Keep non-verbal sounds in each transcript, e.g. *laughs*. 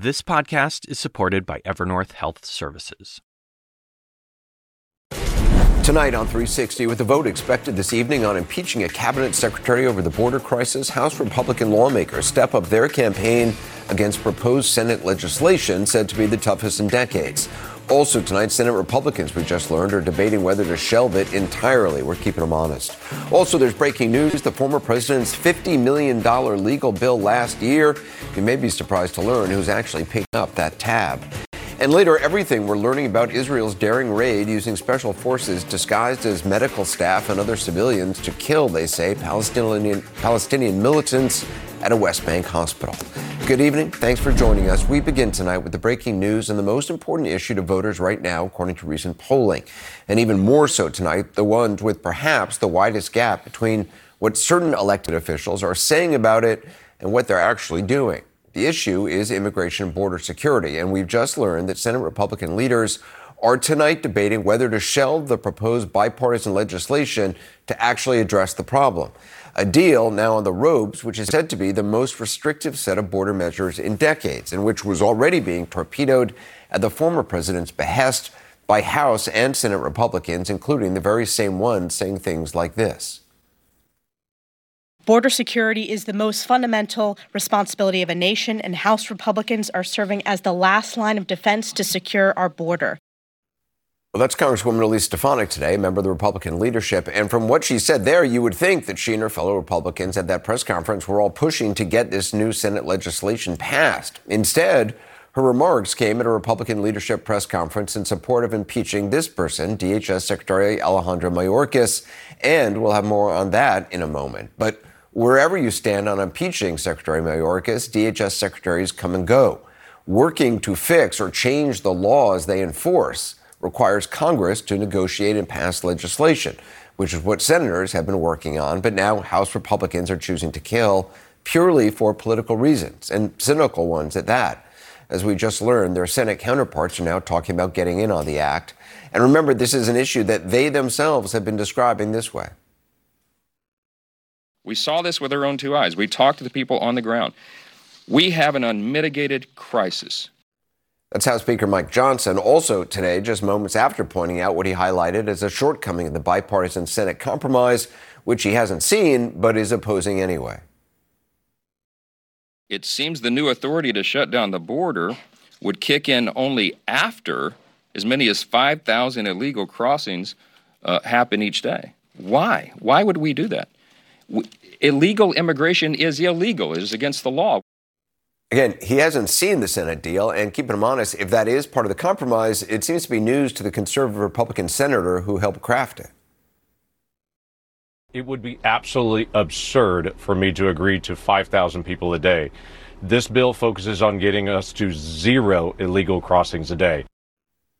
This podcast is supported by Evernorth Health Services. Tonight on 360, with a vote expected this evening on impeaching a cabinet secretary over the border crisis, House Republican lawmakers step up their campaign against proposed Senate legislation said to be the toughest in decades. Also tonight, Senate Republicans, we just learned, are debating whether to shelve it entirely. We're keeping them honest. Also, there's breaking news. The former president's $50 million legal bill last year. You may be surprised to learn who's actually picking up that tab. And later, everything we're learning about Israel's daring raid using special forces disguised as medical staff and other civilians to kill, they say, Palestinian, Palestinian militants at a West Bank hospital. Good evening. Thanks for joining us. We begin tonight with the breaking news and the most important issue to voters right now, according to recent polling. And even more so tonight, the ones with perhaps the widest gap between what certain elected officials are saying about it and what they're actually doing. The issue is immigration and border security, and we've just learned that Senate Republican leaders are tonight debating whether to shelve the proposed bipartisan legislation to actually address the problem. A deal now on the ropes, which is said to be the most restrictive set of border measures in decades, and which was already being torpedoed at the former president's behest by House and Senate Republicans, including the very same ones saying things like this. Border security is the most fundamental responsibility of a nation, and House Republicans are serving as the last line of defense to secure our border. Well, that's Congresswoman Elise Stefanik today, member of the Republican leadership. And from what she said there, you would think that she and her fellow Republicans at that press conference were all pushing to get this new Senate legislation passed. Instead, her remarks came at a Republican leadership press conference in support of impeaching this person, DHS Secretary Alejandro Mayorkas, and we'll have more on that in a moment. But Wherever you stand on impeaching Secretary Mayorkas, DHS secretaries come and go. Working to fix or change the laws they enforce requires Congress to negotiate and pass legislation, which is what senators have been working on, but now House Republicans are choosing to kill purely for political reasons, and cynical ones at that. As we just learned, their Senate counterparts are now talking about getting in on the act. And remember, this is an issue that they themselves have been describing this way. We saw this with our own two eyes. We talked to the people on the ground. We have an unmitigated crisis. That's House Speaker Mike Johnson. Also today, just moments after pointing out what he highlighted as a shortcoming of the bipartisan Senate compromise, which he hasn't seen but is opposing anyway. It seems the new authority to shut down the border would kick in only after as many as 5,000 illegal crossings uh, happen each day. Why? Why would we do that? Illegal immigration is illegal, it is against the law. Again, he hasn't seen the Senate deal, and keeping him honest, if that is part of the compromise, it seems to be news to the conservative Republican senator who helped craft it. It would be absolutely absurd for me to agree to 5,000 people a day. This bill focuses on getting us to zero illegal crossings a day.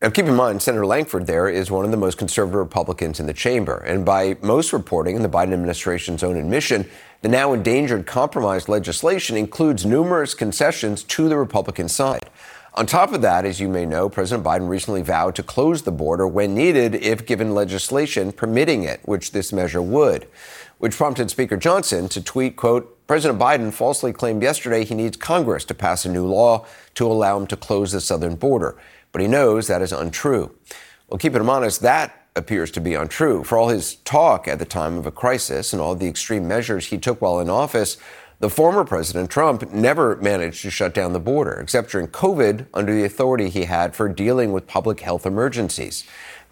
Now, keep in mind, Senator Lankford there is one of the most conservative Republicans in the chamber. And by most reporting in the Biden administration's own admission, the now endangered compromise legislation includes numerous concessions to the Republican side. On top of that, as you may know, President Biden recently vowed to close the border when needed if given legislation permitting it, which this measure would, which prompted Speaker Johnson to tweet, quote, President Biden falsely claimed yesterday he needs Congress to pass a new law to allow him to close the southern border but he knows that is untrue. Well, keeping him honest, that appears to be untrue. For all his talk at the time of a crisis and all the extreme measures he took while in office, the former President Trump never managed to shut down the border, except during COVID under the authority he had for dealing with public health emergencies.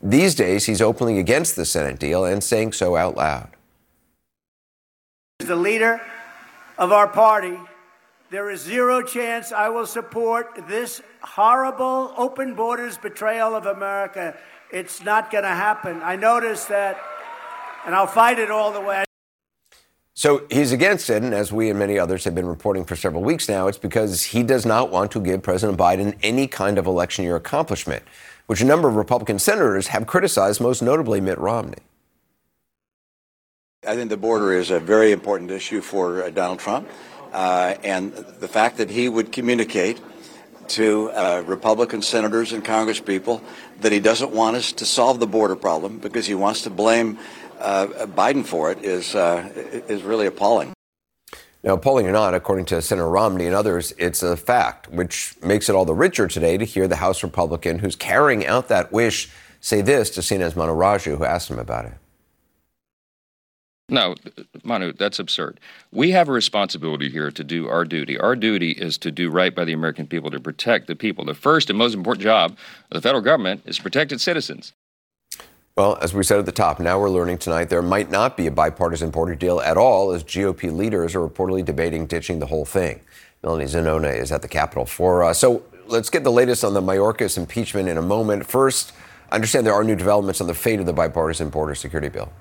These days, he's openly against the Senate deal and saying so out loud. The leader of our party there is zero chance I will support this horrible open borders betrayal of America. It's not going to happen. I noticed that, and I'll fight it all the way. So he's against it, and as we and many others have been reporting for several weeks now, it's because he does not want to give President Biden any kind of election year accomplishment, which a number of Republican senators have criticized, most notably Mitt Romney. I think the border is a very important issue for uh, Donald Trump. Uh, and the fact that he would communicate to uh, Republican senators and congresspeople that he doesn't want us to solve the border problem because he wants to blame uh, Biden for it is uh, is really appalling. Now, polling or not, according to Senator Romney and others, it's a fact, which makes it all the richer today to hear the House Republican who's carrying out that wish say this to CNN's Manu Raju, who asked him about it. No, Manu, that's absurd. We have a responsibility here to do our duty. Our duty is to do right by the American people, to protect the people. The first and most important job of the federal government is to protect its citizens. Well, as we said at the top, now we're learning tonight there might not be a bipartisan border deal at all, as GOP leaders are reportedly debating ditching the whole thing. Melanie Zanona is at the Capitol for us. So let's get the latest on the Mayorkas impeachment in a moment. First, I understand there are new developments on the fate of the bipartisan border security bill.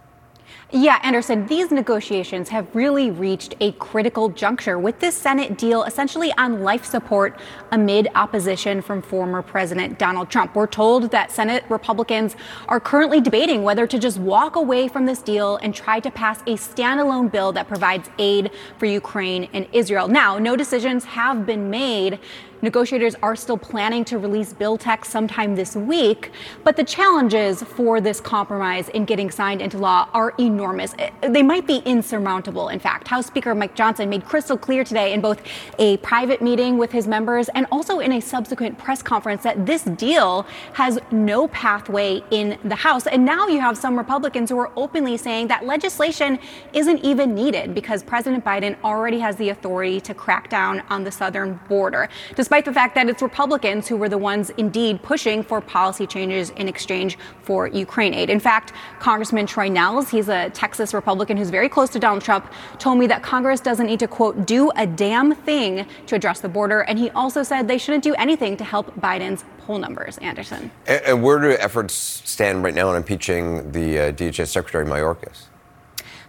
Yeah, Anderson, these negotiations have really reached a critical juncture with this Senate deal essentially on life support amid opposition from former President Donald Trump. We're told that Senate Republicans are currently debating whether to just walk away from this deal and try to pass a standalone bill that provides aid for Ukraine and Israel. Now, no decisions have been made. Negotiators are still planning to release bill text sometime this week, but the challenges for this compromise in getting signed into law are enormous. Eh, they might be insurmountable, in fact. House Speaker Mike Johnson made crystal clear today in both a private meeting with his members and also in a subsequent press conference that this deal has no pathway in the House. And now you have some Republicans who are openly saying that legislation isn't even needed because President Biden already has the authority to crack down on the southern border despite the fact that it's Republicans who were the ones indeed pushing for policy changes in exchange for Ukraine aid. In fact, Congressman Troy Nehls, he's a Texas Republican who's very close to Donald Trump, told me that Congress doesn't need to, quote, do a damn thing to address the border. And he also said they shouldn't do anything to help Biden's poll numbers, Anderson. And, where do efforts stand right now on impeaching the uh, DHS Secretary Mayorkas?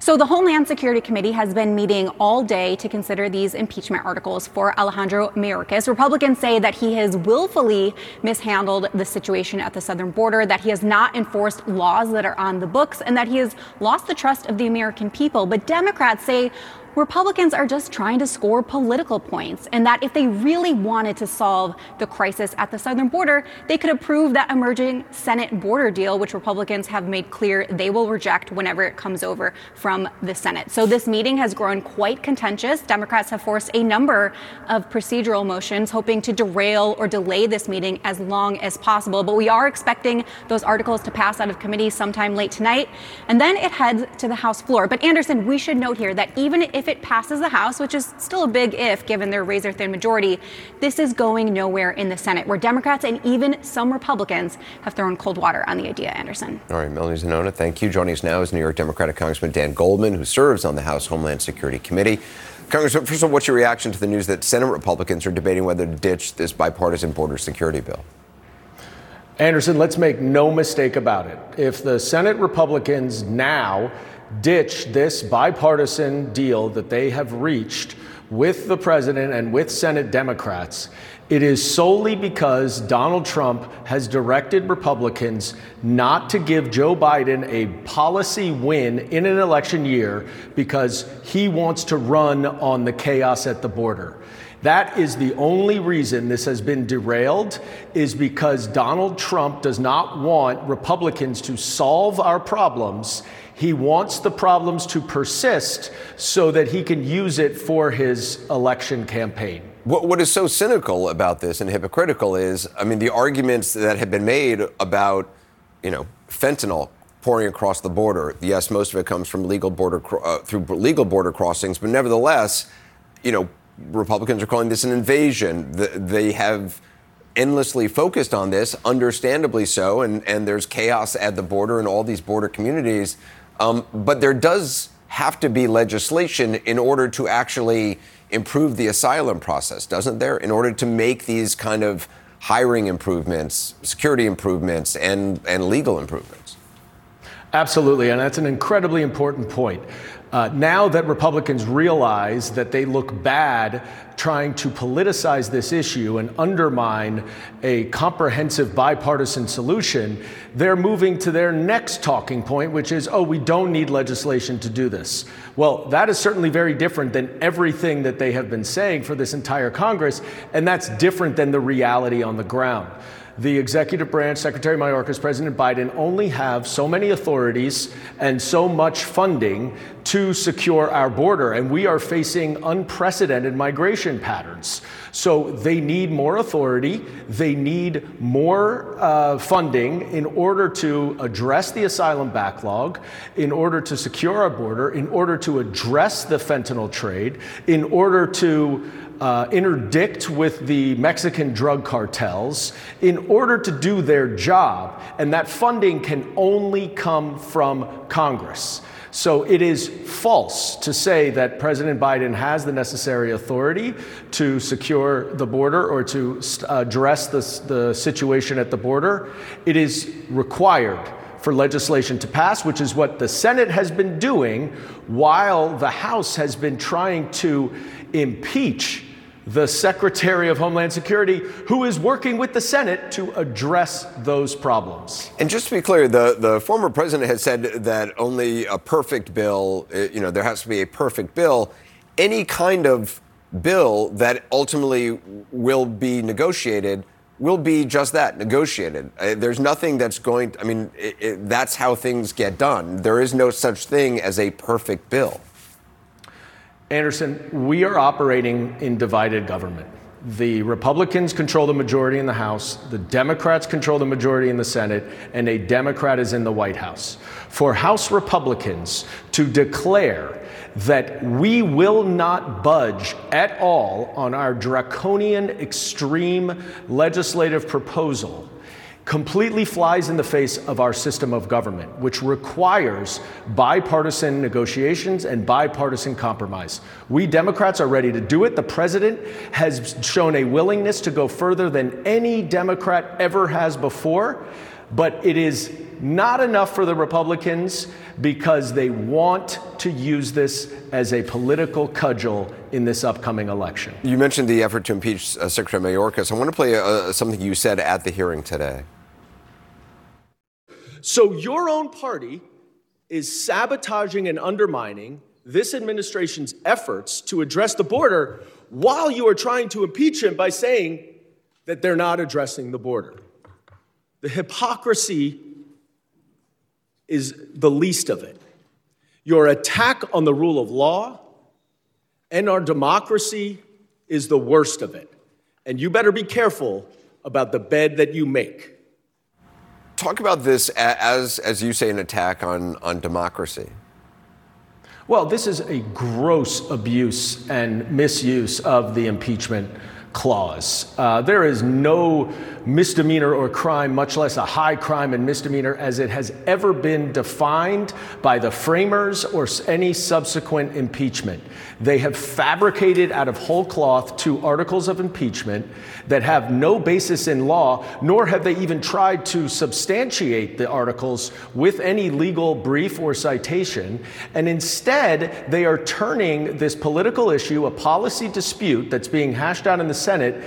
So the Homeland Security Committee has been meeting all day to consider these impeachment articles for Alejandro Mayorkas. Republicans say that he has willfully mishandled the situation at the southern border, that he has not enforced laws that are on the books, and that he has lost the trust of the American people. But Democrats say Republicans are just trying to score political points, and that if they really wanted to solve the crisis at the southern border, they could approve that emerging Senate border deal, which Republicans have made clear they will reject whenever it comes over from the Senate. So this meeting has grown quite contentious. Democrats have forced a number of procedural motions, hoping to derail or delay this meeting as long as possible. But we are expecting those articles to pass out of committee sometime late tonight, and then it heads to the House floor. But Anderson, we should note here that even if if it passes the House, which is still a big if given their razor thin majority, this is going nowhere in the Senate, where Democrats and even some Republicans have thrown cold water on the idea, Anderson. All right, Melanie Zanona, thank you. Joining us now is New York Democratic Congressman Dan Goldman, who serves on the House Homeland Security Committee. Congressman, first of all, what's your reaction to the news that Senate Republicans are debating whether to ditch this bipartisan border security bill? Anderson, let's make no mistake about it. If the Senate Republicans now ditch this bipartisan deal that they have reached with the president and with Senate Democrats, it is solely because Donald Trump has directed Republicans not to give Joe Biden a policy win in an election year because he wants to run on the chaos at the border. That is the only reason this has been derailed is because Donald Trump does not want Republicans to solve our problems. He wants the problems to persist so that he can use it for his election campaign. What, what is so cynical about this and hypocritical is, I mean, the arguments that have been made about, you know, fentanyl pouring across the border. Yes, most of it comes from legal border uh, through legal border crossings, but nevertheless, you know, Republicans are calling this an invasion. They have endlessly focused on this, understandably so, and, and there's chaos at the border in all these border communities. Um, but there does have to be legislation in order to actually improve the asylum process, doesn't there? In order to make these kind of hiring improvements, security improvements, and, and legal improvements. Absolutely, and that's an incredibly important point. Uh, now that Republicans realize that they look bad trying to politicize this issue and undermine a comprehensive bipartisan solution, they're moving to their next talking point, which is, oh, we don't need legislation to do this. Well, that is certainly very different than everything that they have been saying for this entire Congress, and that's different than the reality on the ground the executive branch, Secretary Mayorkas, President Biden only have so many authorities and so much funding to secure our border. And we are facing unprecedented migration patterns. So they need more authority, they need more uh, funding in order to address the asylum backlog, in order to secure our border, in order to address the fentanyl trade, in order to uh, interdict with the Mexican drug cartels in order to do their job, and that funding can only come from Congress. So it is false to say that President Biden has the necessary authority to secure the border or to address uh, the, the situation at the border. It is required for legislation to pass, which is what the Senate has been doing while the House has been trying to impeach the Secretary of Homeland Security, who is working with the Senate to address those problems. And just to be clear, the, the former president has said that only a perfect bill, eh, you know, there has to be a perfect bill. Any kind of bill that ultimately will be negotiated will be just that negotiated. Uh, there's nothing that's going, I mean, it, it, that's how things get done. There is no such thing as a perfect bill. Anderson, we are operating in divided government. The Republicans control the majority in the House, the Democrats control the majority in the Senate, and a Democrat is in the White House. For House Republicans to declare that we will not budge at all on our draconian, extreme legislative proposal completely flies in the face of our system of government, which requires bipartisan negotiations and bipartisan compromise. We Democrats are ready to do it. The president has shown a willingness to go further than any Democrat ever has before, but it is not enough for the Republicans because they want to use this as a political cudgel in this upcoming election. You mentioned the effort to impeach uh, Secretary Mayorkas. I want to play uh, something you said at the hearing today. So your own party is sabotaging and undermining this administration's efforts to address the border while you are trying to impeach him by saying that they're not addressing the border. The hypocrisy is the least of it. Your attack on the rule of law and our democracy is the worst of it. And you better be careful about the bed that you make. Talk about this as, as you say, an attack on, on democracy. Well, this is a gross abuse and misuse of the impeachment clause. Uh, there is no misdemeanor or crime, much less a high crime and misdemeanor, as it has ever been defined by the framers or any subsequent impeachment. They have fabricated out of whole cloth two articles of impeachment that have no basis in law, nor have they even tried to substantiate the articles with any legal brief or citation. And instead, they are turning this political issue, a policy dispute that's being hashed out in the Senate,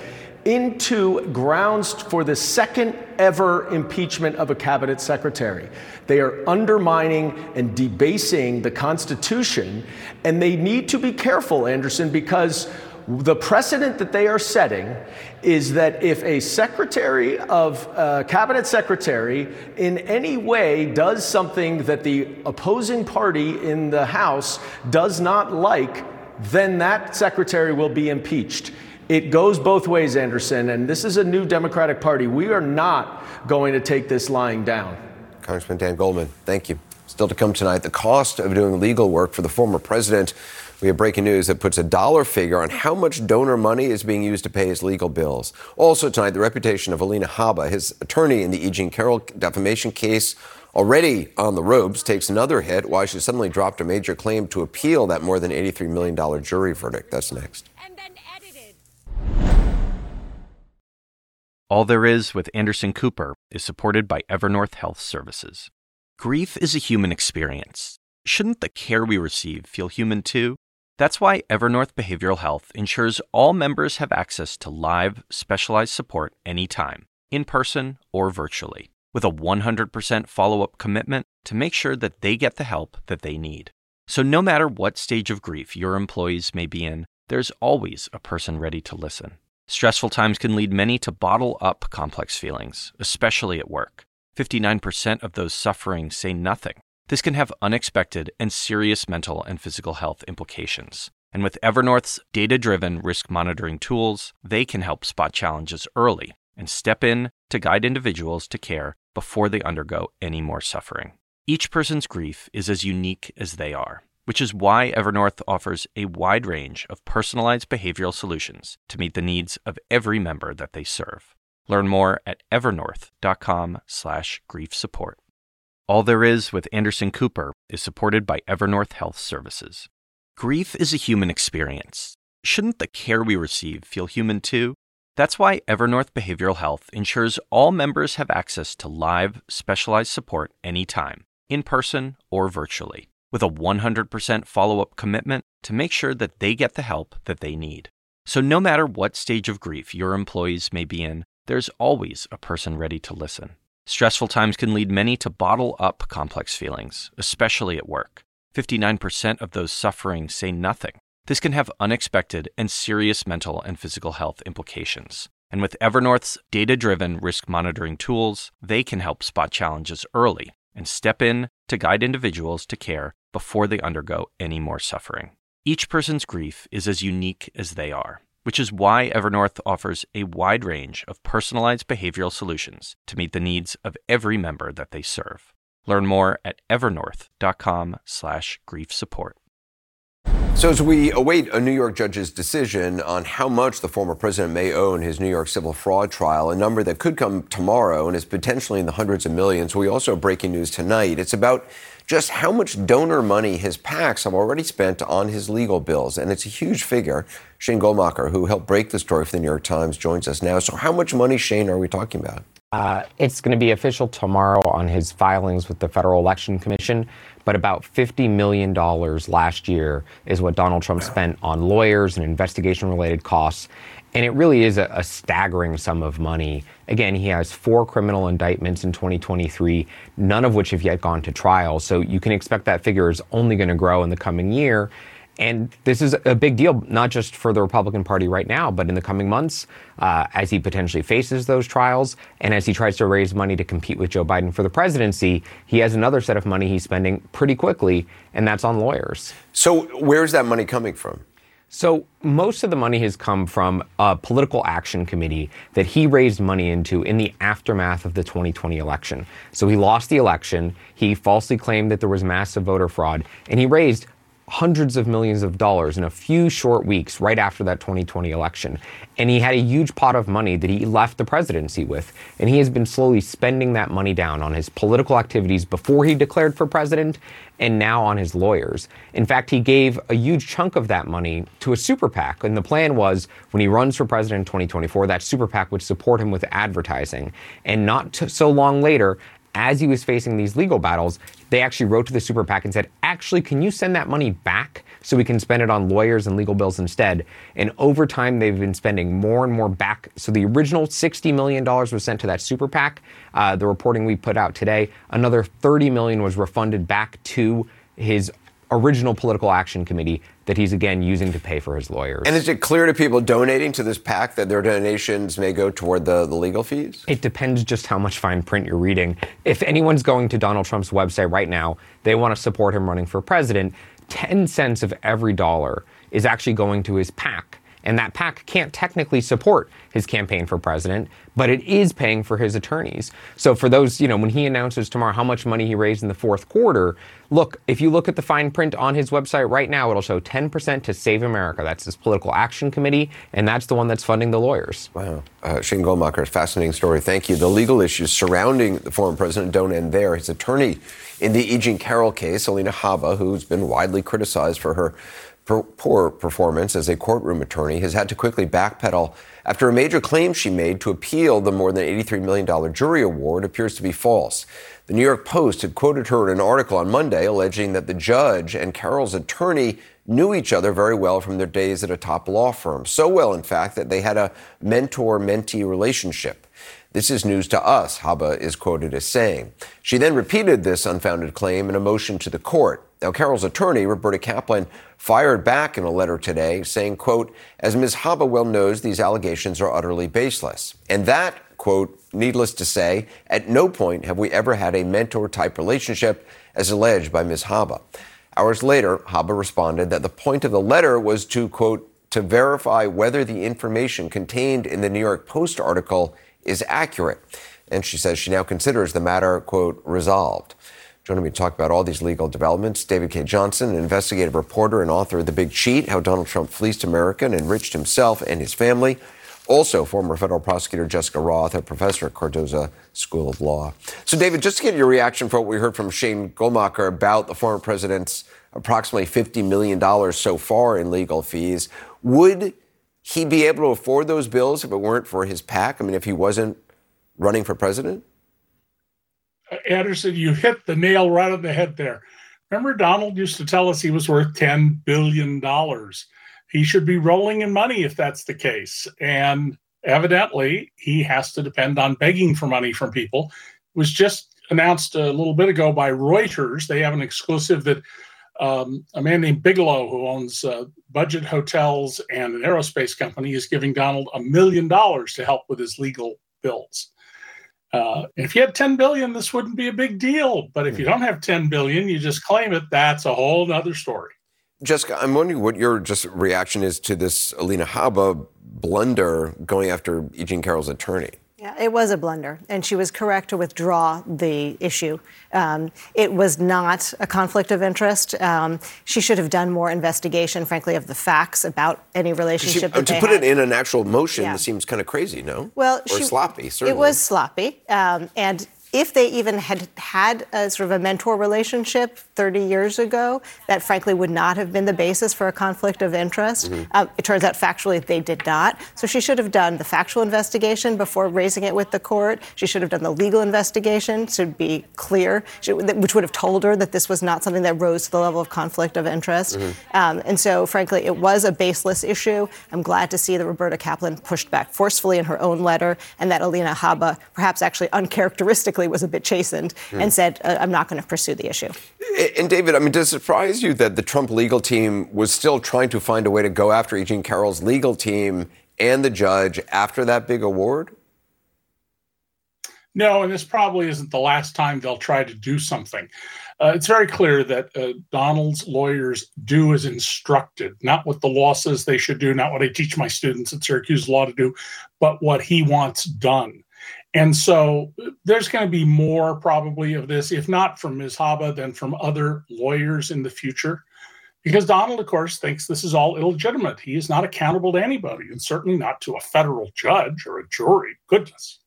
into grounds for the second ever impeachment of a cabinet secretary. They are undermining and debasing the Constitution, and they need to be careful, Anderson, because the precedent that they are setting is that if a secretary of uh, cabinet secretary in any way does something that the opposing party in the House does not like, then that secretary will be impeached. It goes both ways, Anderson, and this is a new Democratic Party. We are not going to take this lying down. Congressman Dan Goldman, thank you. Still to come tonight, the cost of doing legal work for the former president. We have breaking news that puts a dollar figure on how much donor money is being used to pay his legal bills. Also tonight, the reputation of Alina Habba, his attorney in the E. Jean Carroll defamation case, already on the ropes, takes another hit. Why she suddenly dropped a major claim to appeal that more than $83 million jury verdict. That's next. All There Is with Anderson Cooper is supported by Evernorth Health Services. Grief is a human experience. Shouldn't the care we receive feel human too? That's why Evernorth Behavioral Health ensures all members have access to live, specialized support anytime, in person or virtually, with a 100% follow up commitment to make sure that they get the help that they need. So, no matter what stage of grief your employees may be in, there's always a person ready to listen. Stressful times can lead many to bottle up complex feelings, especially at work. 59% of those suffering say nothing. This can have unexpected and serious mental and physical health implications. And with Evernorth's data driven risk monitoring tools, they can help spot challenges early and step in to guide individuals to care before they undergo any more suffering. Each person's grief is as unique as they are, which is why Evernorth offers a wide range of personalized behavioral solutions to meet the needs of every member that they serve. Learn more at evernorth.com/grief support. All There Is with Anderson Cooper is supported by Evernorth Health Services. Grief is a human experience. Shouldn't the care we receive feel human too? That's why Evernorth Behavioral Health ensures all members have access to live, specialized support anytime, in person or virtually, with a 100% follow up commitment to make sure that they get the help that they need. So, no matter what stage of grief your employees may be in, there's always a person ready to listen. Stressful times can lead many to bottle up complex feelings, especially at work. 59% of those suffering say nothing. This can have unexpected and serious mental and physical health implications. And with Evernorth's data driven risk monitoring tools, they can help spot challenges early and step in to guide individuals to care before they undergo any more suffering. Each person's grief is as unique as they are which is why Evernorth offers a wide range of personalized behavioral solutions to meet the needs of every member that they serve. Learn more at evernorth.com/grief support. So, as we await a New York judge's decision on how much the former president may owe in his New York civil fraud trial, a number that could come tomorrow and is potentially in the hundreds of millions, we also have breaking news tonight. It's about just how much donor money his PACs have already spent on his legal bills. And it's a huge figure. Shane Goldmacher, who helped break the story for the New York Times, joins us now. So, how much money, Shane, are we talking about? Uh, it's going to be official tomorrow on his filings with the Federal Election Commission, but about $50 million last year is what Donald Trump spent on lawyers and investigation related costs. And it really is a, a, staggering sum of money. Again, he has four criminal indictments in 2023, none of which have yet gone to trial. So you can expect that figure is only going to grow in the coming year. And this is a big deal, not just for the Republican Party right now, but in the coming months, uh, as he potentially faces those trials and as he tries to raise money to compete with Joe Biden for the presidency, he has another set of money he's spending pretty quickly, and that's on lawyers. So, where's that money coming from? So, most of the money has come from a political action committee that he raised money into in the aftermath of the 2020 election. So, he lost the election. He falsely claimed that there was massive voter fraud, and he raised hundreds of millions of dollars in a few short weeks right after that 2020 election. And he had a huge pot of money that he left the presidency with. And he has been slowly spending that money down on his political activities before he declared for president and now on his lawyers. In fact, he gave a huge chunk of that money to a super PAC. And the plan was when he runs for president in 2024, that super PAC would support him with advertising. And not so long later, as he was facing these legal battles, they actually wrote to the super PAC and said, actually, can you send that money back so we can spend it on lawyers and legal bills instead? And over time, they've been spending more and more back. So the original $60 million was sent to that super PAC. Uh, the reporting we put out today, another 30 million was refunded back to his original political action committee that he's again using to pay for his lawyers. And is it clear to people donating to this PAC that their donations may go toward the, the legal fees? It depends just how much fine print you're reading. If anyone's going to Donald Trump's website right now, they want to support him running for president, 10 cents of every dollar is actually going to his PAC. And that PAC can't technically support his campaign for president, but it is paying for his attorneys. So for those, you know, when he announces tomorrow how much money he raised in the fourth quarter, look, if you look at the fine print on his website right now, it'll show 10% to Save America. That's his political action committee, and that's the one that's funding the lawyers. Wow. Uh, Shane Goldmacher, fascinating story. Thank you. The legal issues surrounding the former president don't end there. His attorney in the E. Jean Carroll case, Alina Habba, who's been widely criticized for her poor performance as a courtroom attorney, has had to quickly backpedal after a major claim she made to appeal the more than $83 million jury award appears to be false. The New York Post had quoted her in an article on Monday alleging that the judge and Carroll's attorney knew each other very well from their days at a top law firm. So well, in fact, that they had a mentor mentee relationship. This is news to us, Habba is quoted as saying. She then repeated this unfounded claim in a motion to the court. Now, Carroll's attorney, Roberta Kaplan, fired back in a letter today saying, quote, as Ms. Habba well knows, these allegations are utterly baseless. And that quote, needless to say, at no point have we ever had a mentor type relationship, as alleged by Ms. Habba. Hours later, Habba responded that the point of the letter was to, quote, to verify whether the information contained in the New York Post article is accurate. And she says she now considers the matter, quote, resolved. Joining me to talk about all these legal developments, David Cay Johnston, an investigative reporter and author of The Big Cheat How Donald Trump Fleeced America and Enriched Himself and His Family. Also, former federal prosecutor Jessica Roth, a professor at Cardozo School of Law. So, David, just to get your reaction for what we heard from Shane Goldmacher about the former president's approximately $50 million so far in legal fees, would he be able to afford those bills if it weren't for his PAC? I mean, if he wasn't running for president? Anderson, you hit the nail right on the head there. Remember, Donald used to tell us he was worth $10 billion. He should be rolling in money if that's the case. And evidently, he has to depend on begging for money from people. It was just announced a little bit ago by Reuters. They have an exclusive that um, a man named Bigelow, who owns uh, budget hotels and an aerospace company, is giving Donald a million dollars to help with his legal bills. Uh, if you had 10 billion, this wouldn't be a big deal. But if you don't have 10 billion, you just claim it. That's a whole other story. Jessica, I'm wondering what your just reaction is to this Alina Habba blunder going after Eugene Carroll's attorney. Yeah, it was a blunder, and she was correct to withdraw the issue. Um, it was not a conflict of interest. Um, she should have done more investigation, frankly, of the facts about any relationship. She, to put had. it in an actual motion yeah. seems kind of crazy, no? Well, or she, sloppy. Certainly. It was sloppy, um, and if they even had had a sort of a mentor relationship 30 years ago, that frankly would not have been the basis for a conflict of interest. Mm-hmm. Um, it turns out factually they did not. So she should have done the factual investigation before raising it with the court. She should have done the legal investigation to be clear, which would have told her that this was not something that rose to the level of conflict of interest. Mm-hmm. Um, and so, frankly, it was a baseless issue. I'm glad to see that Roberta Kaplan pushed back forcefully in her own letter and that Alina Habba, perhaps actually uncharacteristically, was a bit chastened mm. and said, uh, I'm not going to pursue the issue. And David, I mean, does it surprise you that the Trump legal team was still trying to find a way to go after Eugene Carroll's legal team and the judge after that big award? No, and this probably isn't the last time they'll try to do something. Uh, it's very clear that uh, Donald's lawyers do as instructed, not what the law says they should do, not what I teach my students at Syracuse Law to do, but what he wants done. And so there's going to be more probably of this, if not from Ms. Habba, then from other lawyers in the future. Because Donald, of course, thinks this is all illegitimate. He is not accountable to anybody, and certainly not to a federal judge or a jury. Goodness.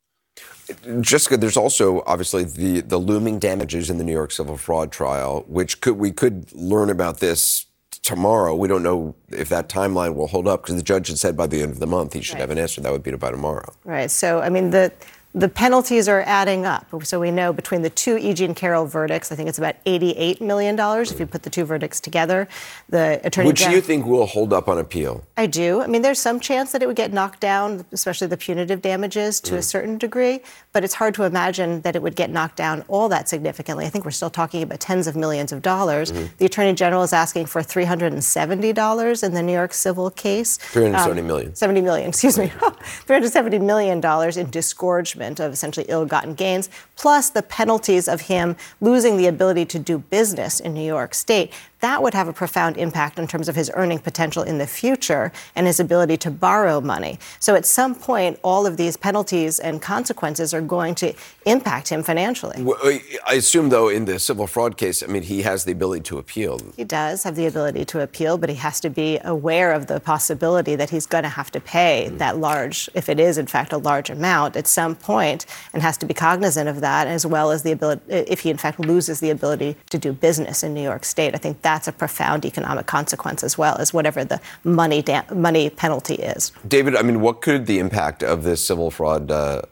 Jessica, there's also obviously the, the looming damages in the New York civil fraud trial, which could we could learn about this tomorrow. We don't know if that timeline will hold up because the judge had said by the end of the month he should right. have an answer. That would be by tomorrow. Right. So, I mean, the the penalties are adding up. So we know between the two E. Jean Carroll verdicts, I think it's about $88 million if you put the two verdicts together. The attorney Which you think will hold up on appeal? I do. I mean, there's some chance that it would get knocked down, especially the punitive damages to mm. a certain degree, but it's hard to imagine that it would get knocked down all that significantly. I think we're still talking about tens of millions of dollars. Mm-hmm. The attorney general is asking for $370 in the New York civil case. 370 um, million. 70 million, *laughs* excuse me. *laughs* $370 million in disgorgement of essentially ill gotten gains, plus the penalties of him losing the ability to do business in New York State that would have a profound impact in terms of his earning potential in the future and his ability to borrow money. So at some point, all of these penalties and consequences are going to impact him financially. Well, I assume, though, in the civil fraud case, I mean, he has the ability to appeal. He does have the ability to appeal, but he has to be aware of the possibility that he's going to have to pay mm. that large, if it is in fact a large amount, at some point, and has to be cognizant of that, as well as the ability, if he in fact loses the ability to do business in New York State. I think that that's a profound economic consequence as well as whatever the money da- money penalty is. David, I mean, what could the impact of this civil fraud uh,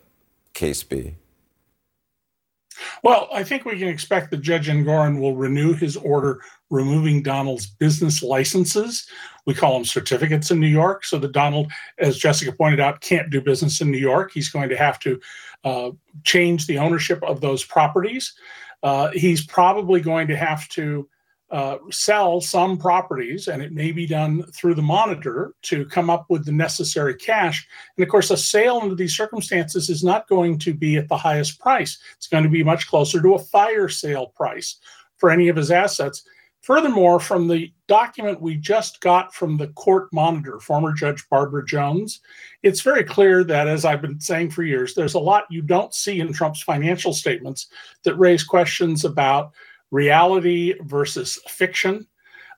case be? Well, I think we can expect that Judge Engoron will renew his order removing Donald's business licenses. We call them certificates in New York, so that Donald, as Jessica pointed out, can't do business in New York. He's going to have to uh, change the ownership of those properties. Uh, he's probably going to have to uh, sell some properties, and it may be done through the monitor to come up with the necessary cash. And of course, a sale under these circumstances is not going to be at the highest price. It's going to be much closer to a fire sale price for any of his assets. Furthermore, from the document we just got from the court monitor, former Judge Barbara Jones, it's very clear that, as I've been saying for years, there's a lot you don't see in Trump's financial statements that raise questions about reality versus fiction,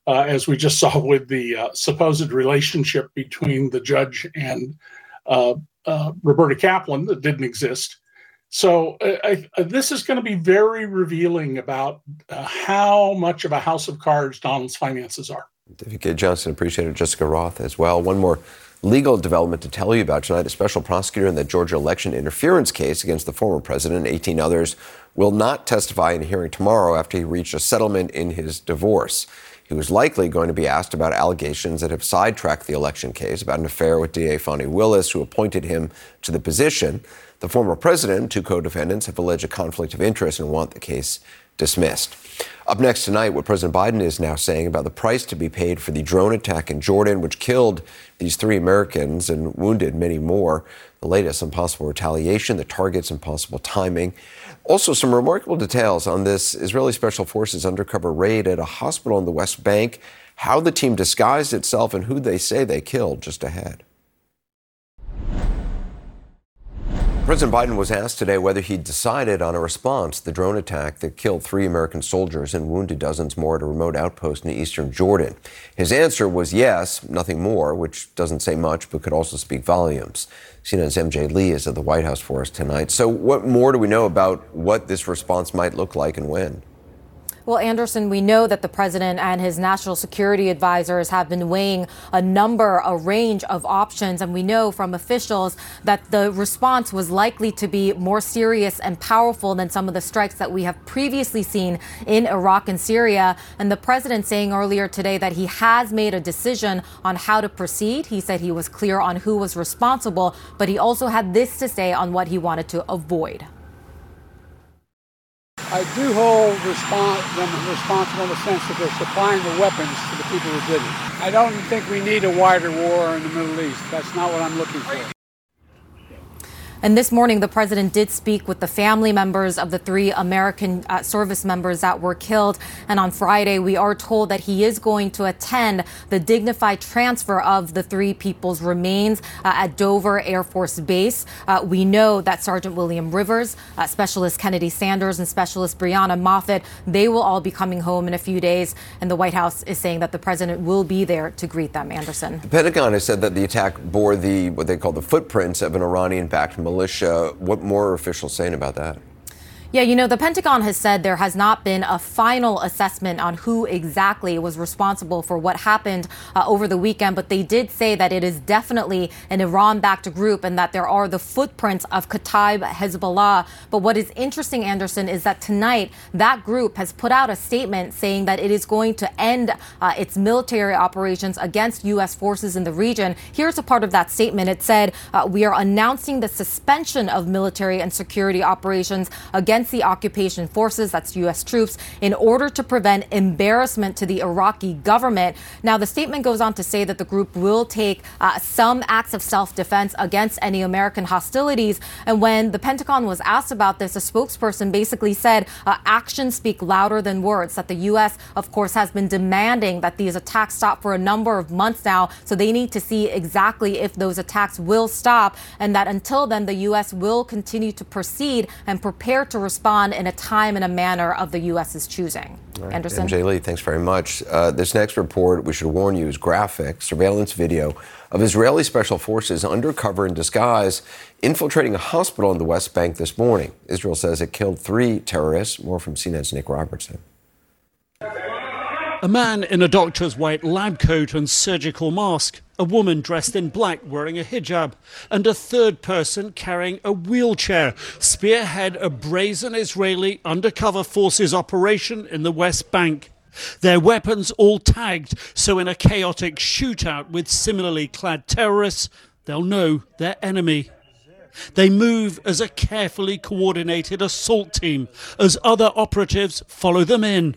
uh, as we just *laughs* saw with the uh, supposed relationship between the judge and uh, uh Roberta Kaplan that didn't exist. So I, I, this is going to be very revealing about uh, how much of a house of cards Donald's finances are. David Cay Johnston, appreciated Jessica Roth as well. One more legal development to tell you about tonight. A special prosecutor in the Georgia election interference case against the former president and 18 others will not testify in a hearing tomorrow after he reached a settlement in his divorce. He was likely going to be asked about allegations that have sidetracked the election case about an affair with DA Fani Willis, who appointed him to the position. The former president two co defendants have alleged a conflict of interest and want the case dismissed. Up next tonight, what President Biden is now saying about the price to be paid for the drone attack in Jordan, which killed these three Americans and wounded many more. The latest on possible retaliation, the targets, and possible timing. Also, some remarkable details on this Israeli Special Forces undercover raid at a hospital in the West Bank, how the team disguised itself, and who they say they killed just ahead. President Biden was asked today whether he'd decided on a response to the drone attack that killed three American soldiers and wounded dozens more at a remote outpost in eastern Jordan. His answer was yes, nothing more, which doesn't say much but could also speak volumes. CNN's MJ Lee is at the White House for us tonight. So, what more do we know about what this response might look like and when? Well, Anderson, we know that the president and his national security advisors have been weighing a number, a range of options. And we know from officials that the response was likely to be more serious and powerful than some of the strikes that we have previously seen in Iraq and Syria. And the president saying earlier today that he has made a decision on how to proceed. He said he was clear on who was responsible, but he also had this to say on what he wanted to avoid. I do hold respons- them responsible in the sense that they're supplying the weapons to the people who did it. I don't think we need a wider war in the Middle East. That's not what I'm looking for. And this morning, the president did speak with the family members of the three American uh, service members that were killed. And on Friday, we are told that he is going to attend the dignified transfer of the three people's remains uh, at Dover Air Force Base. Uh, we know that Sergeant William Rivers, uh, Specialist Kennedy Sanders, and Specialist Breonna Moffett, they will all be coming home in a few days. And the White House is saying that the president will be there to greet them. Anderson. The Pentagon has said that the attack bore the what they call the footprints of an Iranian-backed military militia. What more are officials saying about that? Yeah, you know, the Pentagon has said there has not been a final assessment on who exactly was responsible for what happened uh, over the weekend, but they did say that it is definitely an Iran backed group and that there are the footprints of Kataib Hezbollah. But what is interesting, Anderson, is that tonight that group has put out a statement saying that it is going to end uh, its military operations against U.S. forces in the region. Here's a part of that statement. It said, uh, We are announcing the suspension of military and security operations against the occupation forces, that's U.S. troops, in order to prevent embarrassment to the Iraqi government. Now, the statement goes on to say that the group will take uh, some acts of self defense against any American hostilities. And when the Pentagon was asked about this, a spokesperson basically said uh, actions speak louder than words, that the U.S., of course, has been demanding that these attacks stop for a number of months now. So they need to see exactly if those attacks will stop, and that until then, the U.S. will continue to proceed and prepare to respond respond in a time and a manner of the U.S.'s choosing. Right. Anderson? MJ Lee, thanks very much. Uh, this next report, we should warn you, is graphic surveillance video of Israeli special forces undercover in disguise infiltrating a hospital in the West Bank this morning. Israel says it killed three terrorists. More from CNN's Nick Robertson. A man in a doctor's white lab coat and surgical mask, a woman dressed in black wearing a hijab, and a third person carrying a wheelchair spearhead a brazen Israeli undercover forces operation in the West Bank. Their weapons all tagged, so in a chaotic shootout with similarly clad terrorists, they'll know their enemy. They move as a carefully coordinated assault team as other operatives follow them in.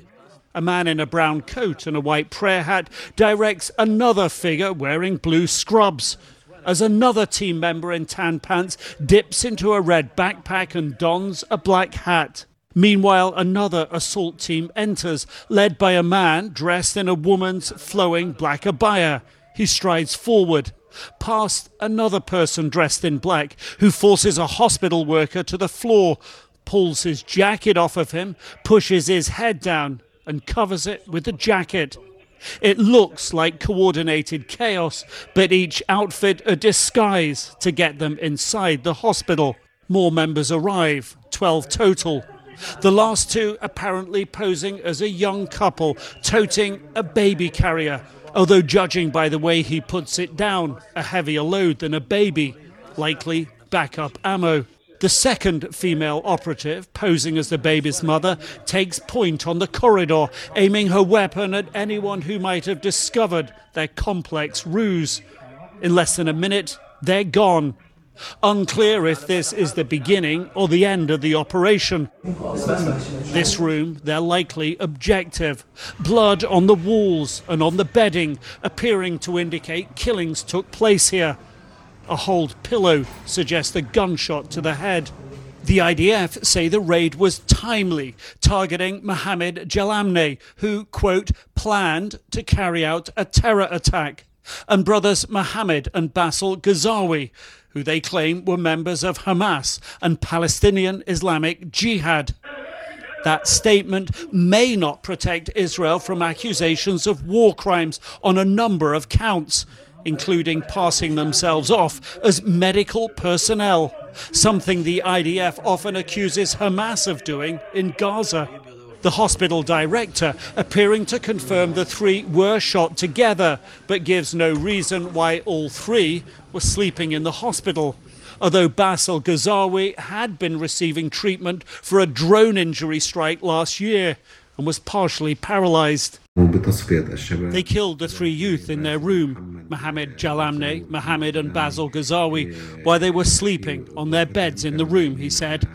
A man in a brown coat and a white prayer hat directs another figure wearing blue scrubs. As another team member in tan pants dips into a red backpack and dons a black hat. Meanwhile, another assault team enters, led by a man dressed in a woman's flowing black abaya. He strides forward, past another person dressed in black, who forces a hospital worker to the floor, pulls his jacket off of him, pushes his head down, and covers it with the jacket. It looks like coordinated chaos, but each outfit a disguise to get them inside the hospital. More members arrive, 12 total. The last two apparently posing as a young couple toting a baby carrier, although judging by the way he puts it down, a heavier load than a baby, likely backup ammo. The second female operative, posing as the baby's mother, takes point on the corridor, aiming her weapon at anyone who might have discovered their complex ruse. In less than a minute, they're gone. Unclear if this is the beginning or the end of the operation. This room, they're likely objective. Blood on the walls and on the bedding, appearing to indicate killings took place here. A hold pillow suggests a gunshot to the head. The IDF say the raid was timely, targeting Mohammed Jalamne, who, quote, planned to carry out a terror attack, and brothers Mohammed and Basil Ghazawi, who they claim were members of Hamas and Palestinian Islamic Jihad. That statement may not protect Israel from accusations of war crimes on a number of counts including passing themselves off as medical personnel, something the IDF often accuses Hamas of doing in Gaza. The hospital director appearing to confirm the three were shot together, but gives no reason why all three were sleeping in the hospital. Although Basil Ghazawi had been receiving treatment for a drone injury strike last year and was partially paralyzed. They killed the three youth in their room, Mohammed Jalamne, Mohammed and Basil Ghazawi, while they were sleeping on their beds in the room, he said.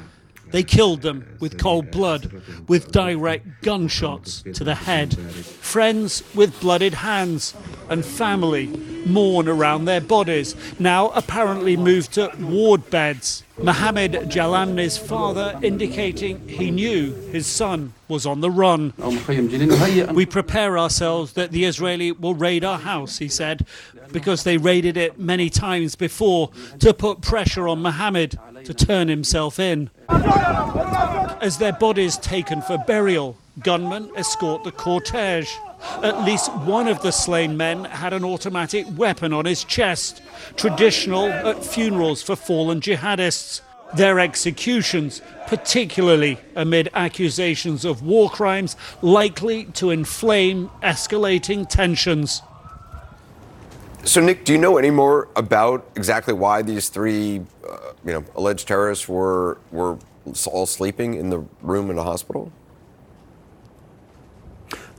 They killed them with cold blood, with direct gunshots to the head. Friends with blooded hands and family mourn around their bodies, now apparently moved to ward beds. Mohammed Jalani's father indicating he knew his son was on the run. We prepare ourselves that the Israeli will raid our house, he said, because they raided it many times before to put pressure on Mohammed to turn himself in. As their bodies taken for burial, gunmen escort the cortege. At least one of the slain men had an automatic weapon on his chest, traditional at funerals for fallen jihadists. Their executions, particularly amid accusations of war crimes, likely to inflame escalating tensions. So, Nick, do you know any more about exactly why these three, you know, alleged terrorists were were all sleeping in the room in the hospital?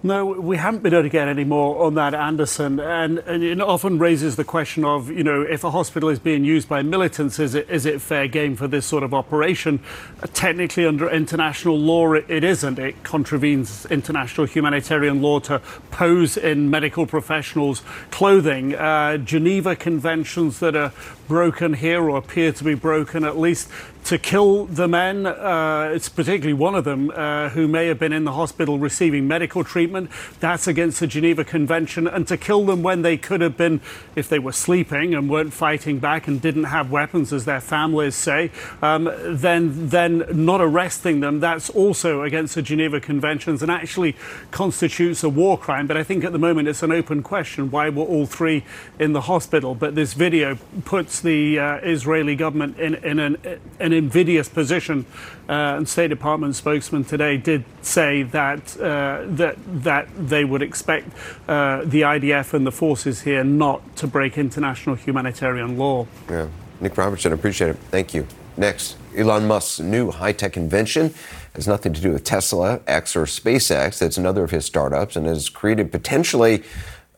No, we haven't been able to get any more on that, Anderson. And, and, it often raises the question of, you know, if a hospital is being used by militants, is it, is it fair game for this sort of operation? Uh, technically, under international law, it, it isn't. It contravenes international humanitarian law to pose in medical professionals' clothing. Uh, Geneva conventions that are broken here or appear to be broken, at least to kill the men. Uh, it's particularly one of them uh, who may have been in the hospital receiving medical treatment. That's against the Geneva Convention. And to kill them when they could have been, if they were sleeping and weren't fighting back and didn't have weapons, as their families say, um, then then not arresting them. That's also against the Geneva Conventions and actually constitutes a war crime. But I think at the moment it's an open question. Why were all three in the hospital? But this video puts the uh, Israeli government in, in an an invidious position. Uh, and State Department spokesman today did say that uh, that that they would expect uh, the IDF and the forces here not to break international humanitarian law. Yeah, Nick Robertson, appreciate it. Thank you. Next, Elon Musk's new high-tech invention has nothing to do with Tesla, X, or SpaceX. It's another of his startups and has created potentially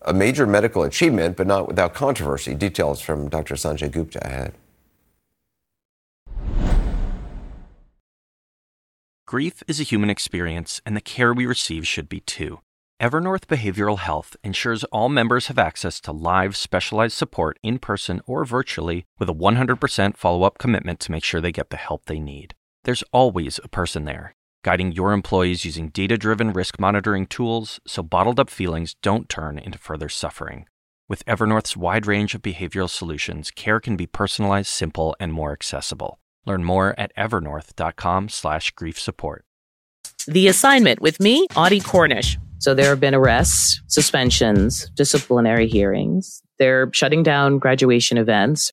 a major medical achievement, but not without controversy. Details from Dr. Sanjay Gupta ahead. Grief is a human experience, and the care we receive should be too. Evernorth Behavioral Health ensures all members have access to live, specialized support in person or virtually with a 100% follow up commitment to make sure they get the help they need. There's always a person there, guiding your employees using data driven risk monitoring tools so bottled up feelings don't turn into further suffering. With Evernorth's wide range of behavioral solutions, care can be personalized, simple, and more accessible. Learn more at evernorth.com/slash grief support. The assignment with me, Audie Cornish. So there have been arrests, suspensions, disciplinary hearings. They're shutting down graduation events.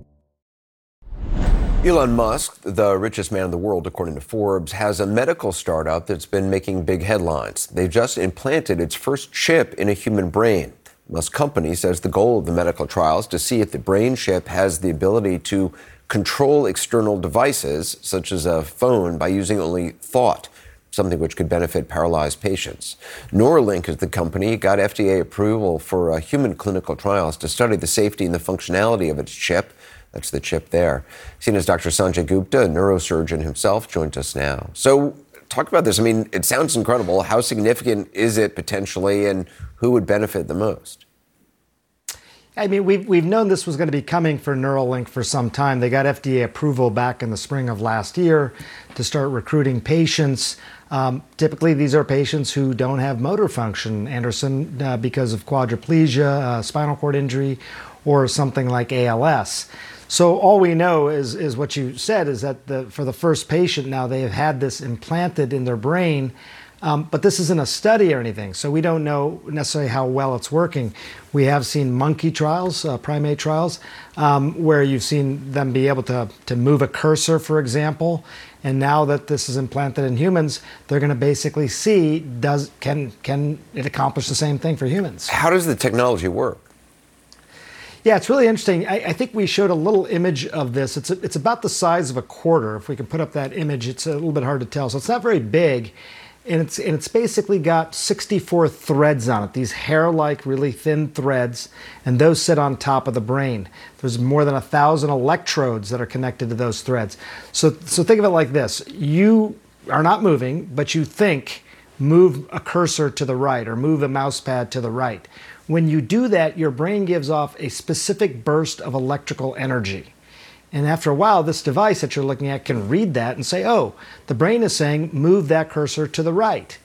Elon Musk, the richest man in the world according to Forbes, has a medical startup that's been making big headlines. They've just implanted its first chip in a human brain. Musk company says the goal of the medical trial is to see if the brain chip has the ability to control external devices, such as a phone, by using only thought, something which could benefit paralyzed patients. Neuralink is the company, got FDA approval for uh, human clinical trials to study the safety and the functionality of its chip. That's the chip there. CNN's Dr. Sanjay Gupta, a neurosurgeon himself, joins us now. So, talk about this. I mean, it sounds incredible. How significant is it potentially, and who would benefit the most? I mean, we've, we've known this was going to be coming for Neuralink for some time. They got FDA approval back in the spring of last year to start recruiting patients. Um, typically, these are patients who don't have motor function, Anderson, uh, because of quadriplegia, uh, spinal cord injury, or something like ALS. So all we know is is what you said is that the, for the first patient now they have had this implanted in their brain, um, but this isn't a study or anything, so we don't know necessarily how well it's working. We have seen monkey trials, uh, primate trials, um, where you've seen them be able to to move a cursor, for example. And now that this is implanted in humans, they're going to basically see does can can it accomplish the same thing for humans? How does the technology work? Yeah, it's really interesting. I, I, think we showed a little image of this. It's a, it's about the size of a quarter. If we can put up that image, it's a little bit hard to tell. So it's not very big, and it's and it's basically got 64 threads on it. These hair-like, really thin threads, and those sit on top of the brain. There's more than a thousand electrodes that are connected to those threads. So so think of it like this: you are not moving, but you think move a cursor to the right or move a mouse pad to the right. When you do that, your brain gives off a specific burst of electrical energy. And after a while, this device that you're looking at can read that and say, oh, the brain is saying, move that cursor to the right.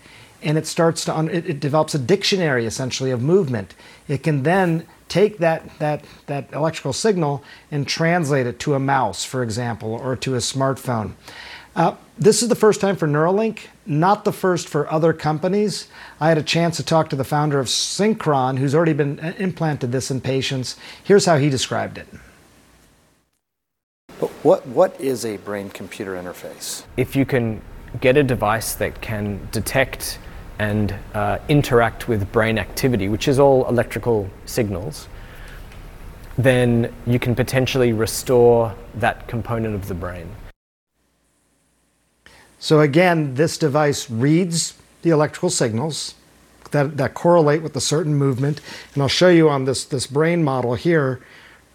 And it starts to, un- it, develops a dictionary essentially of movement. It can then take that, that, that electrical signal and translate it to a mouse, for example, or to a smartphone. Uh, this is the first time for Neuralink, not the first for other companies. I had a chance to talk to the founder of Synchron, who's already been uh, implanted this in patients. Here's how he described it. But what, what is a brain computer interface? If you can get a device that can detect and uh, interact with brain activity, which is all electrical signals, then you can potentially restore that component of the brain. So again, this device reads the electrical signals that, that correlate with a certain movement. And I'll show you on this, this brain model here,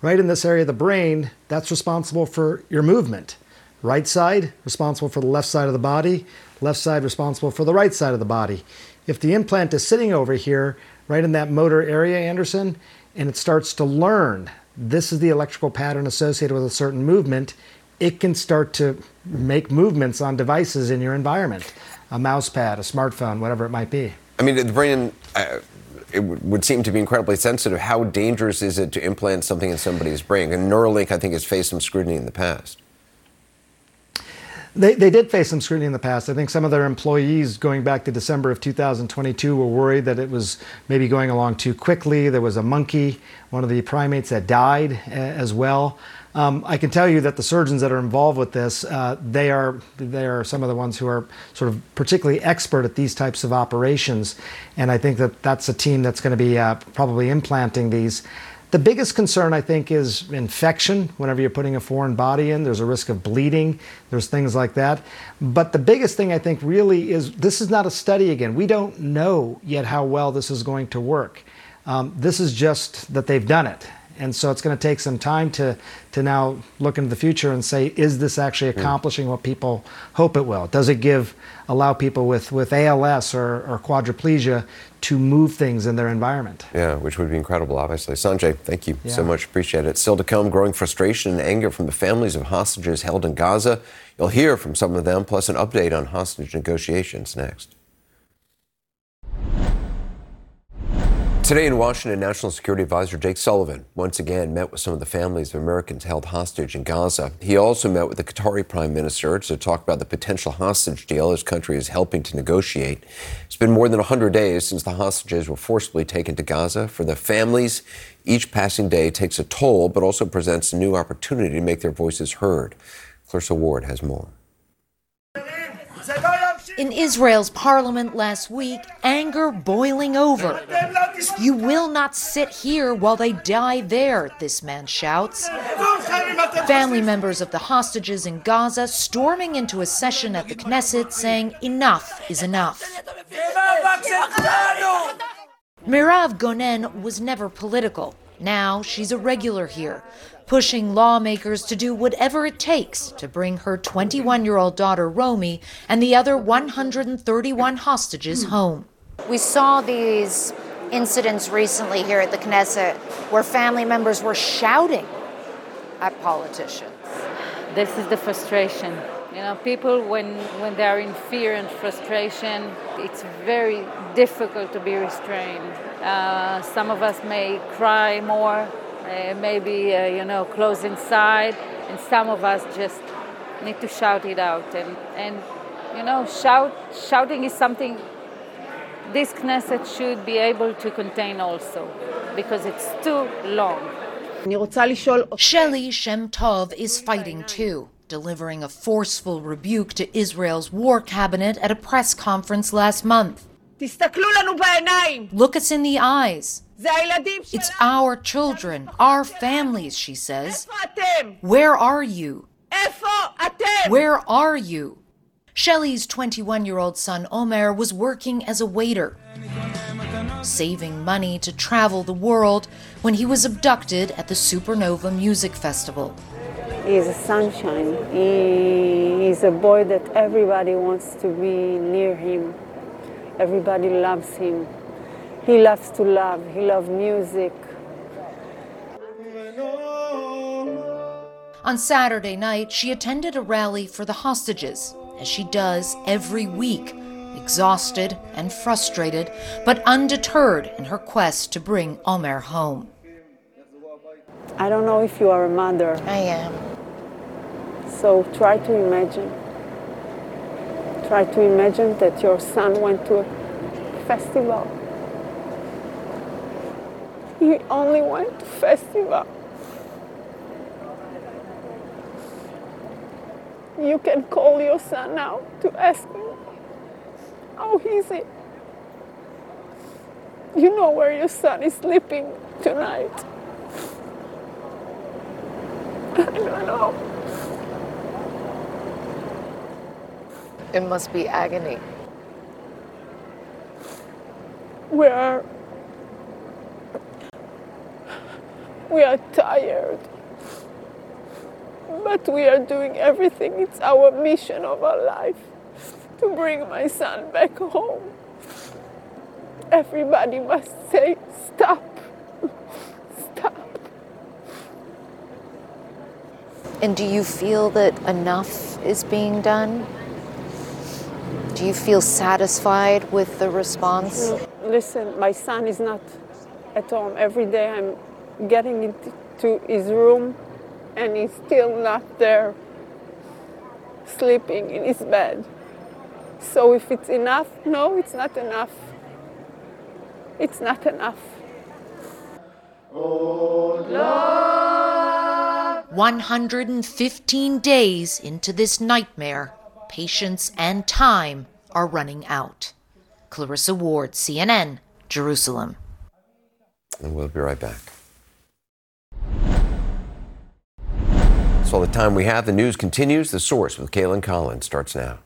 right in this area of the brain, that's responsible for your movement. Right side, responsible for the left side of the body, left side responsible for the right side of the body. If the implant is sitting over here, right in that motor area, Anderson, and it starts to learn this is the electrical pattern associated with a certain movement, it can start to make movements on devices in your environment a mouse pad, a smartphone, whatever it might be. I mean, the brain, uh, it would seem to be incredibly sensitive. How dangerous is it to implant something in somebody's brain? And Neuralink, I think, has faced some scrutiny in the past. They, they did face some scrutiny in the past. I think some of their employees, going back to December of 2022, were worried that it was maybe going along too quickly. There was a monkey, one of the primates, that died uh, as well. Um, I can tell you that the surgeons that are involved with this, uh, they are they are some of the ones who are sort of particularly expert at these types of operations, and I think that that's a team that's going to be uh, probably implanting these. The biggest concern, I think, is infection. Whenever you're putting a foreign body in, there's a risk of bleeding, there's things like that. But the biggest thing, I think, really is this is not a study again. We don't know yet how well this is going to work. Um, this is just that they've done it. And so it's going to take some time to, to now look into the future and say, is this actually mm. accomplishing what people hope it will? Does it give allow people with, with ALS or, or quadriplegia to move things in their environment? Yeah, which would be incredible, obviously. Sanjay, thank you so much. Appreciate it. Still to come, growing frustration and anger from the families of hostages held in Gaza. You'll hear from some of them, plus an update on hostage negotiations next. Today in Washington, National Security Advisor Jake Sullivan once again met with some of the families of Americans held hostage in Gaza. He also met with the Qatari Prime Minister to talk about the potential hostage deal his country is helping to negotiate. It's been more than 100 days since the hostages were forcibly taken to Gaza. For the families, each passing day takes a toll, but also presents a new opportunity to make their voices heard. Clarissa Ward has more. In Israel's parliament last week, anger boiling over. You will not sit here while they die there, this man shouts. Family members of the hostages in Gaza storming into a session at the Knesset saying enough is enough. Mirav Gonen was never political. Now she's a regular here, pushing lawmakers to do whatever it takes to bring her 21 year old daughter Romy and the other 131 hostages home. We saw these incidents recently here at the Knesset where family members were shouting at politicians. This is the frustration. You know, people when when they are in fear and frustration, it's very difficult to be restrained. Uh, some of us may cry more, uh, maybe uh, you know close inside, and some of us just need to shout it out. And and you know, shout shouting is something this Knesset should be able to contain also, because it's too long. Shelly Shem Tov is fighting too, delivering a forceful rebuke to Israel's war cabinet at a press conference last month. Look us in the eyes. It's our children, our families, she says. Where are you? Where are you? Shelly's 21 year old son Omer was working as a waiter, saving money to travel the world when he was abducted at the Supernova Music Festival. He's a sunshine. He, he's a boy that everybody wants to be near him. Everybody loves him. He loves to love. He loves music. On Saturday night, she attended a rally for the hostages, as she does every week, exhausted and frustrated, but undeterred in her quest to bring Omer home. I don't know if you are a mother. I am. So try to imagine. Try to imagine that your son went to a festival. He only went to festival. You can call your son now to ask him how is it. You know where your son is sleeping tonight. I don't know. It must be agony. We are we are tired. But we are doing everything. It's our mission of our life to bring my son back home. Everybody must say stop. Stop. And do you feel that enough is being done? Do you feel satisfied with the response? Listen, my son is not at home. Every day I'm getting into his room and he's still not there, sleeping in his bed. So if it's enough, no, it's not enough. It's not enough. Oh, Lord. 115 days into this nightmare, patience and time are running out. Clarissa Ward, CNN, Jerusalem. And we'll be right back. That's all the time we have. The news continues. The source with Kaitlan Collins starts now.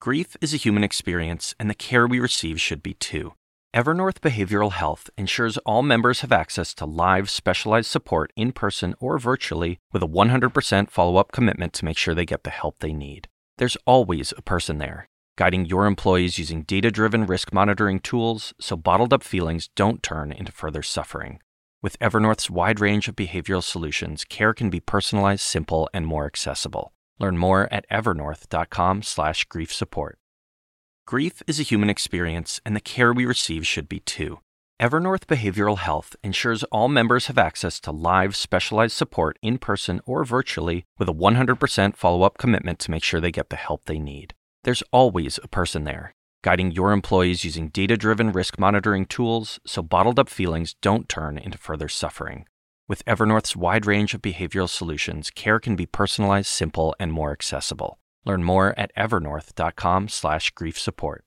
Grief is a human experience, and the care we receive should be too. Evernorth Behavioral Health ensures all members have access to live, specialized support in person or virtually with a 100% follow up commitment to make sure they get the help they need. There's always a person there, guiding your employees using data driven risk monitoring tools so bottled up feelings don't turn into further suffering. With Evernorth's wide range of behavioral solutions, care can be personalized, simple, and more accessible. Learn more at evernorth.com/slash grief support. Grief is a human experience, and the care we receive should be too. Evernorth Behavioral Health ensures all members have access to live, specialized support in person or virtually with a 100% follow up commitment to make sure they get the help they need. There's always a person there, guiding your employees using data driven risk monitoring tools so bottled up feelings don't turn into further suffering. With Evernorth's wide range of behavioral solutions, care can be personalized, simple, and more accessible. Learn more at evernorth.com/grief support.